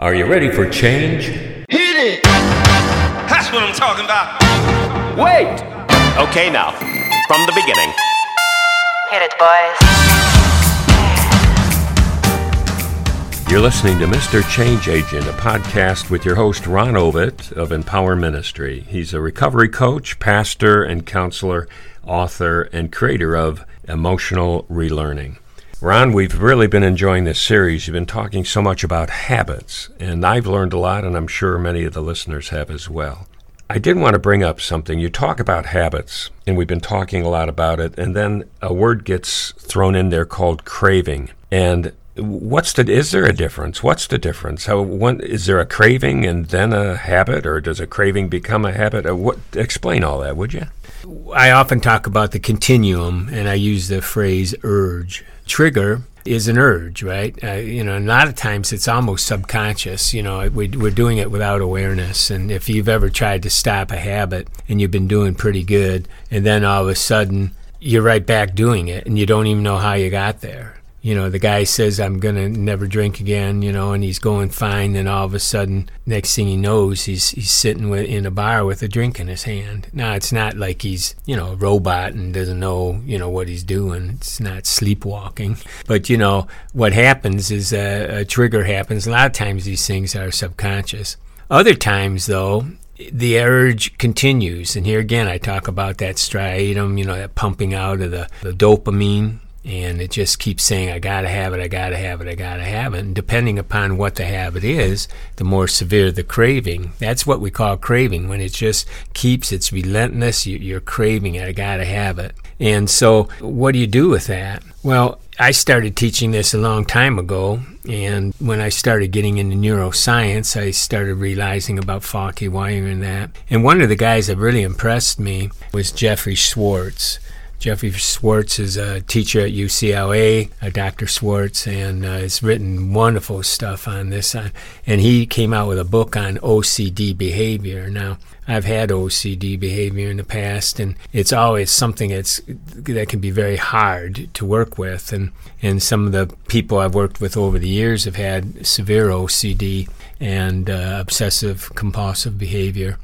Are you ready for change? Hit it! That's what I'm talking about. Wait! Okay, now, from the beginning. Hit it, boys. You're listening to Mr. Change Agent, a podcast with your host, Ron Ovitt of Empower Ministry. He's a recovery coach, pastor, and counselor, author, and creator of Emotional Relearning. Ron, we've really been enjoying this series. You've been talking so much about habits, and I've learned a lot, and I'm sure many of the listeners have as well. I did want to bring up something. You talk about habits, and we've been talking a lot about it, and then a word gets thrown in there called craving. And what's the is there a difference what's the difference how one is there a craving and then a habit or does a craving become a habit uh, what explain all that would you i often talk about the continuum and i use the phrase urge. Trigger is an urge right? Uh, you know a lot of times it's almost subconscious you know we, we're doing it without awareness and if you've ever tried to stop a habit and you've been doing pretty good and then all of a sudden you're right back doing it and you don't even know how you got there you know, the guy says, I'm to never drink again, you know, and he's going fine. And all of a sudden, next thing he knows, he's, he's sitting with, in a bar with a drink in his hand. Now, it's not like he's, you know, a robot and doesn't know, you know, what he's doing. It's not sleepwalking. But, you know, what happens is a, a trigger happens. A lot of times these things are subconscious. Other times, though, the urge continues. And here again, I talk about that striatum, you know, that pumping out of the, the dopamine and it just keeps saying i gotta have it i gotta have it i gotta have it. And depending upon what the habit is the more severe the craving. That's what we call craving. When it just keeps it's relentless you're craving it i gotta have it. And so what do you do with that? Well I started teaching this a long time ago, and when I started getting into neuroscience, I started realizing about faulty wiring and that. And one of the guys that really impressed me was Jeffrey Schwartz. Jeffrey Schwartz is a teacher at UCLA, uh, Dr. Schwartz, and uh, has written wonderful stuff on this. Uh, and he came out with a book on OCD behavior. Now, I've had OCD behavior in the past, and it's always something that's that can be very hard to work with. And and some of the people I've worked with over the years have had severe OCD and uh, obsessive compulsive behavior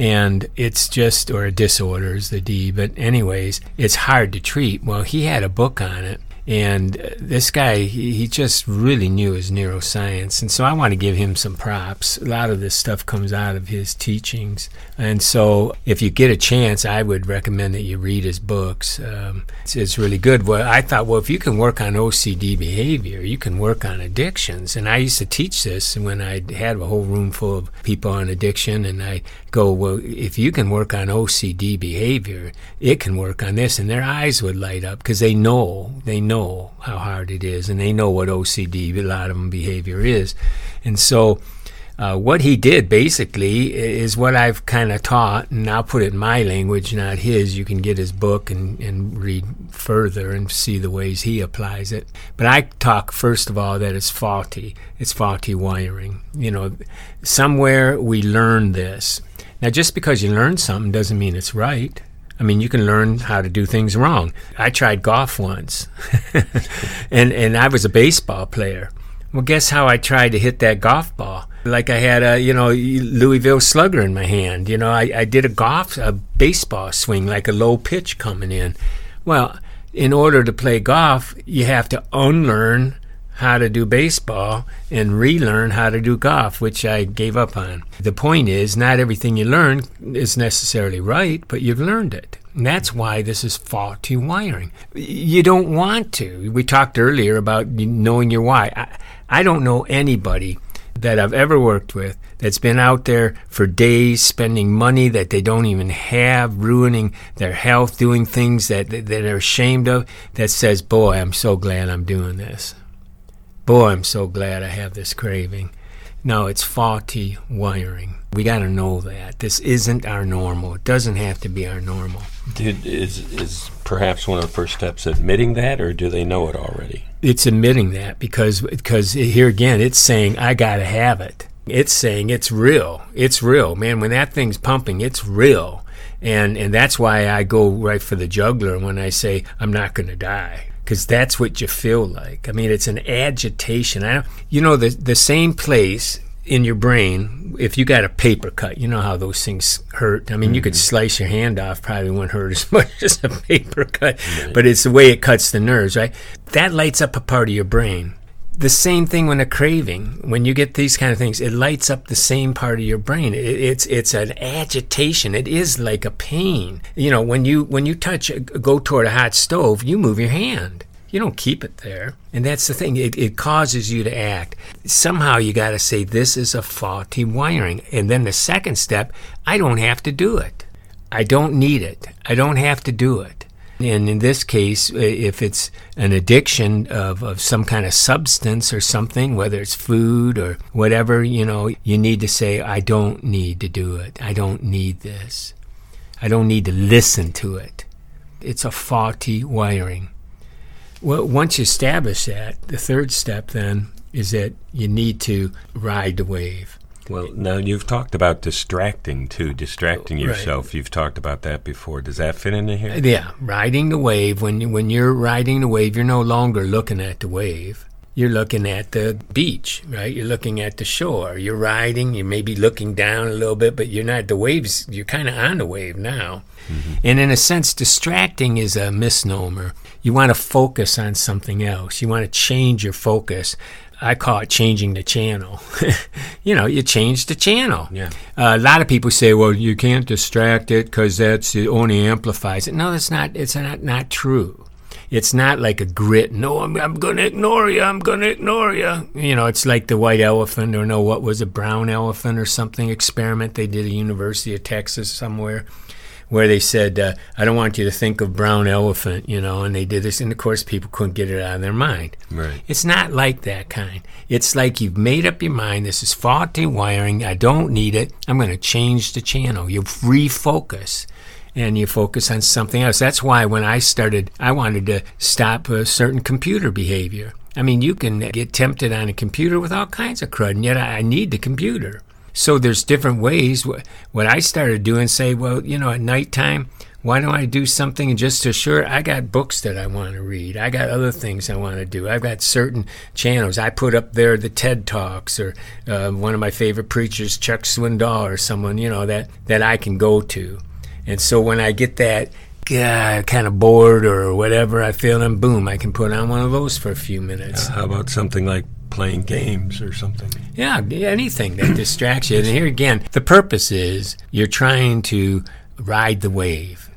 and it's just or a disorder is the D. But anyways, it's hard to treat. Well, he had a book on it, and this guy, he, just really knew his neuroscience. And so I want to give him some props. A lot of this stuff comes out of his teachings. And so if you get a chance, I would recommend that you read his books. Um, it's, it's, really good. Well, I thought, well, if you can work on OCD behavior, you can work on addictions. And I used to teach this when I had a whole room full of people on addiction. And I go, well, if you can work on OCD behavior, it can work on this. And their eyes would light up because they know, they know know how hard it is, and they know what OCD, a lot of them behavior is. And so, uh, what he did basically is what I've kind of taught, and I'll put it in my language, not his. You can get his book and, and read further and see the ways he applies it. But I talk, first of all, that it's faulty. It's faulty wiring. You know, somewhere we learn this. Now, just because you learn something doesn't mean it's right. I mean, you can learn how to do things wrong. I tried golf once, and and I was a baseball player. Well, guess how I tried to hit that golf ball? Like I had a you know Louisville Slugger in my hand. You know, I, I did a golf a baseball swing like a low pitch coming in. Well, in order to play golf, you have to unlearn how to do baseball and relearn how to do golf, which I gave up on. The point is, not everything you learn is necessarily right, but you've learned it. And that's why this is faulty wiring. You don't want to. We talked earlier about knowing your why. I, I don't know anybody that I've ever worked with that's been out there for days spending money that they don't even have, ruining their health, doing things that, that they're ashamed of, that says, Boy, I'm so glad I'm doing this. Boy, I'm so glad I have this craving. No, it's faulty wiring. We got to know that. This isn't our normal. It doesn't have to be our normal. Did, is, is perhaps one of the first steps admitting that, or do they know it already? It's admitting that because because here again, it's saying, I got to have it. It's saying it's real. It's real. Man, when that thing's pumping, it's real. And, and that's why I go right for the juggler when I say, I'm not going to die because that's what you feel like. I mean, it's an agitation. I, you know, the the same place in your brain, if you got a paper cut, you know how those things hurt. I mean, you could mm-hmm. slice your hand off, probably wouldn't hurt as much as a paper cut, but it's the way it cuts the nerves, right? That lights up a part of your brain. The same thing when a craving, when you get these kind of things, it lights up the same part of your brain. It, it's it's an agitation. It is like a pain. You know, when you when you touch, uh, go toward a hot stove, you move your hand. You don't keep it there. And that's the thing, it, it causes you to act. Somehow you got to say, this is a faulty wiring. And then the second step, I don't have to do it. I don't need it. I don't have to do it. And in this case, if it's an addiction of, of some kind of substance or something, whether it's food or whatever, you know, you need to say, I don't need to do it. I don't need this. I don't need to listen to it. It's a faulty wiring. Well, once you establish that, the third step then is that you need to ride the wave. Well, now you've talked about distracting too, distracting Right. yourself. You've talked about that before. Does that fit into here? Yeah, riding the wave. When when you're riding the wave, you're no longer looking at the wave. You're looking at the beach, right? You're looking at the shore. You're riding. You may be looking down a little bit, but you're not. The waves. You're kind of on the wave now. Mm-hmm. And in a sense, distracting is a misnomer. You want to focus on something else. You want to change your focus. I call it changing the channel. you know, you change the channel. Yeah. Uh, a lot of people say, "Well, you can't distract it because that's it only amplifies it." No, that's not. It's not not true. It's not like a grit. No, I'm, I'm going to ignore you. I'm going to ignore you. You know, it's like the white elephant, or no, what was a brown elephant, or something experiment they did at University of Texas somewhere, where they said, uh, "I don't want you to think of brown elephant," you know, and they did this, and of course, people couldn't get it out of their mind. Right. It's not like that kind. It's like you've made up your mind. This is faulty wiring. I don't need it. I'm going to change the channel. You refocus and you focus on something else. That's why when I started, I wanted to stop a certain computer behavior. I mean, you can get tempted on a computer with all kinds of crud, and yet I I need the computer. So there's different ways. What I started doing, say, well, you know, at nighttime, why don't I do something just to assure I got books that I want to read. I got other things I want to do. I've got certain channels. I put up there the TED Talks or uh, one of my favorite preachers, Chuck Swindoll, or someone, you know, that, that I can go to. And so when I get that uh, kind of bored or whatever I feel, and boom, I can put on one of those for a few minutes. How about something like playing games or something? Yeah, anything that distracts you. And here again, the purpose is you're trying to ride the wave.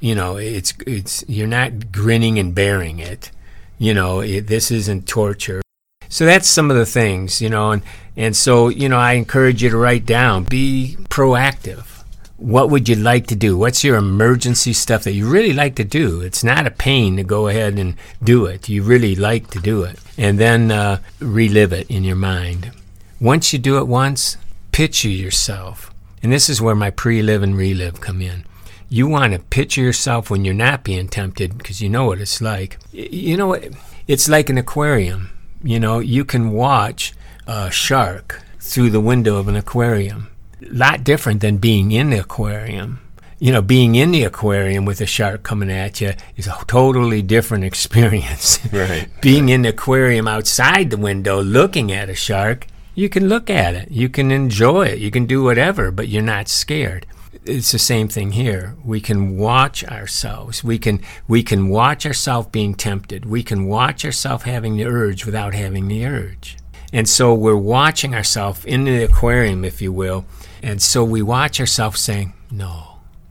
You know, it's it's you're not grinning and bearing it. You know, it, this isn't torture. So that's some of the things, you know, and and so you know, I encourage you to write down, be proactive. What would you like to do? What's your emergency stuff that you really like to do? It's not a pain to go ahead and do it. You really like to do it. And then uh, relive it in your mind. Once you do it once, picture yourself. And this is where my pre live and relive come in. You want to picture yourself when you're not being tempted because you know what it's like. You know what? It's like an aquarium. You know, you can watch a shark through the window of an aquarium. Lot different than being in the aquarium. You know, being in the aquarium with a shark coming at you is a totally different experience. Right. being in the aquarium outside the window looking at a shark, you can look at it. You can enjoy it. You can do whatever, but you're not scared. It's the same thing here. We can watch ourselves. We can we can watch ourselves being tempted. We can watch ourselves having the urge without having the urge. And so we're watching ourselves in the aquarium, if you will. And so we watch ourselves saying, no.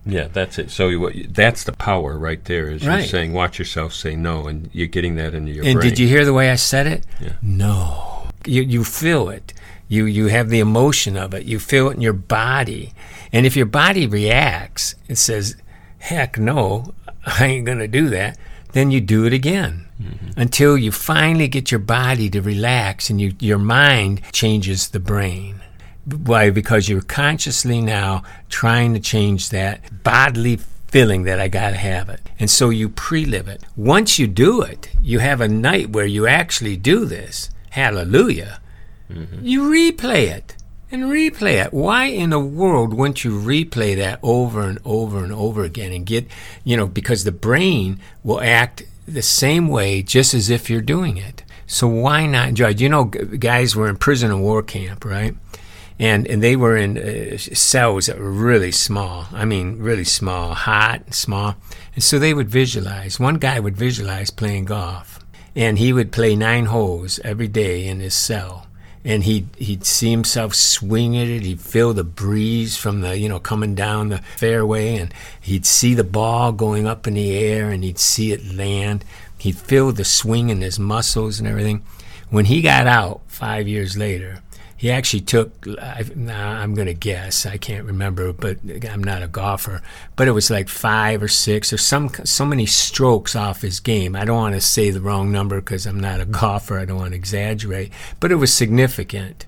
Yeah, that's it. So you, what that's the power right there. Is you're saying watch yourself say no, and you're getting that into your And brain. did you hear the way I said it? Yeah. No. You you feel it. You you have the emotion of it. You feel it in your body. And if your body reacts and says, "Heck no, I ain't going to do that," then you do it again. Mm-hmm. Until you finally get your body to relax and you, your mind changes the brain. Why? Because you're consciously now trying to change that bodily feeling that I got to have it. And so you pre live it. Once you do it, you have a night where you actually do this. Hallelujah. Mm-hmm. You replay it and replay it. Why in the world wouldn't you replay that over and over and over again and get, you know, because the brain will act the same way just as if you're doing it. So why not it? You know, guys were in prison and war camp, right? and and they were in uh, cells that were really small. I mean, really small, hot, and small. And so they would visualize. One guy would visualize playing golf, and he would play nine holes every day in his cell. And he'd he'd see himself swing at it. He'd feel the breeze from the you know coming down the fairway, and he'd see the ball going up in the air, and he'd see it land. He'd feel the swing in his muscles and everything. When he got out five years later, he actually took I, i'm going to guess i can't remember but i'm not a golfer but it was like five or six or some so many strokes off his game. I don't want to say the wrong number because i'm not a golfer i don't want to exaggerate but it was significant.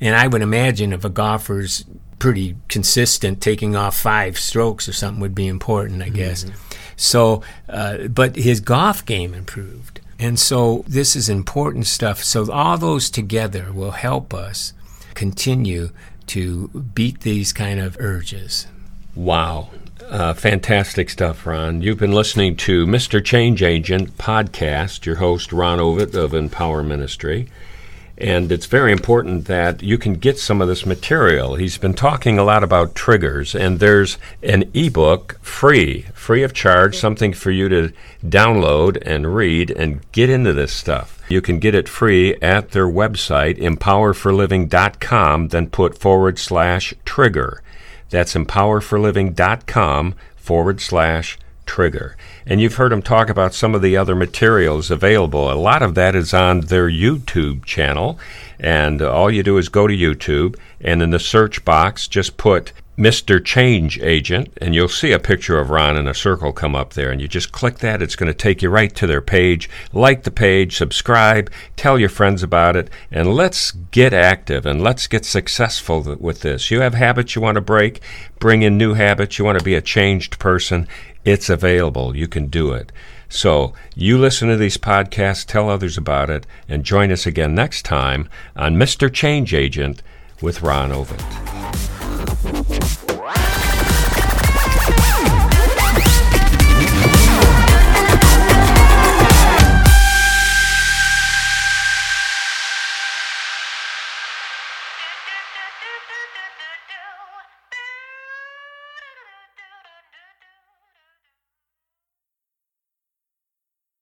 And i would imagine if a golfer's pretty consistent taking off five strokes or something would be important i guess. Mm-hmm. so uh, but his golf game improved and so this is important stuff. So all those together will help us continue to beat these kind of urges. Wow. Uh, fantastic stuff, Ron. You've been listening to Mr. Change Agent podcast, your host, Ron Ovitt of Empower Ministry. And it's very important that you can get some of this material. He's been talking a lot about triggers, and there's an ebook free, free of charge, something for you to download and read and get into this stuff. You can get it free at their website, empowerforliving.com, then put forward slash trigger. That's empowerforliving.com forward slash trigger. And you've heard them talk about some of the other materials available. A lot of that is on their YouTube channel. And all you do is go to YouTube and in the search box, just put Mr. Change Agent, and you'll see a picture of Ron in a circle come up there. And you just click that, it's going to take you right to their page. Like the page, subscribe, tell your friends about it, and let's get active and let's get successful with this. You have habits you want to break, bring in new habits, you want to be a changed person. It's available. You can do it. So you listen to these podcasts, tell others about it, and join us again next time on Mr. Change Agent with Ron Ovitt. Thank you.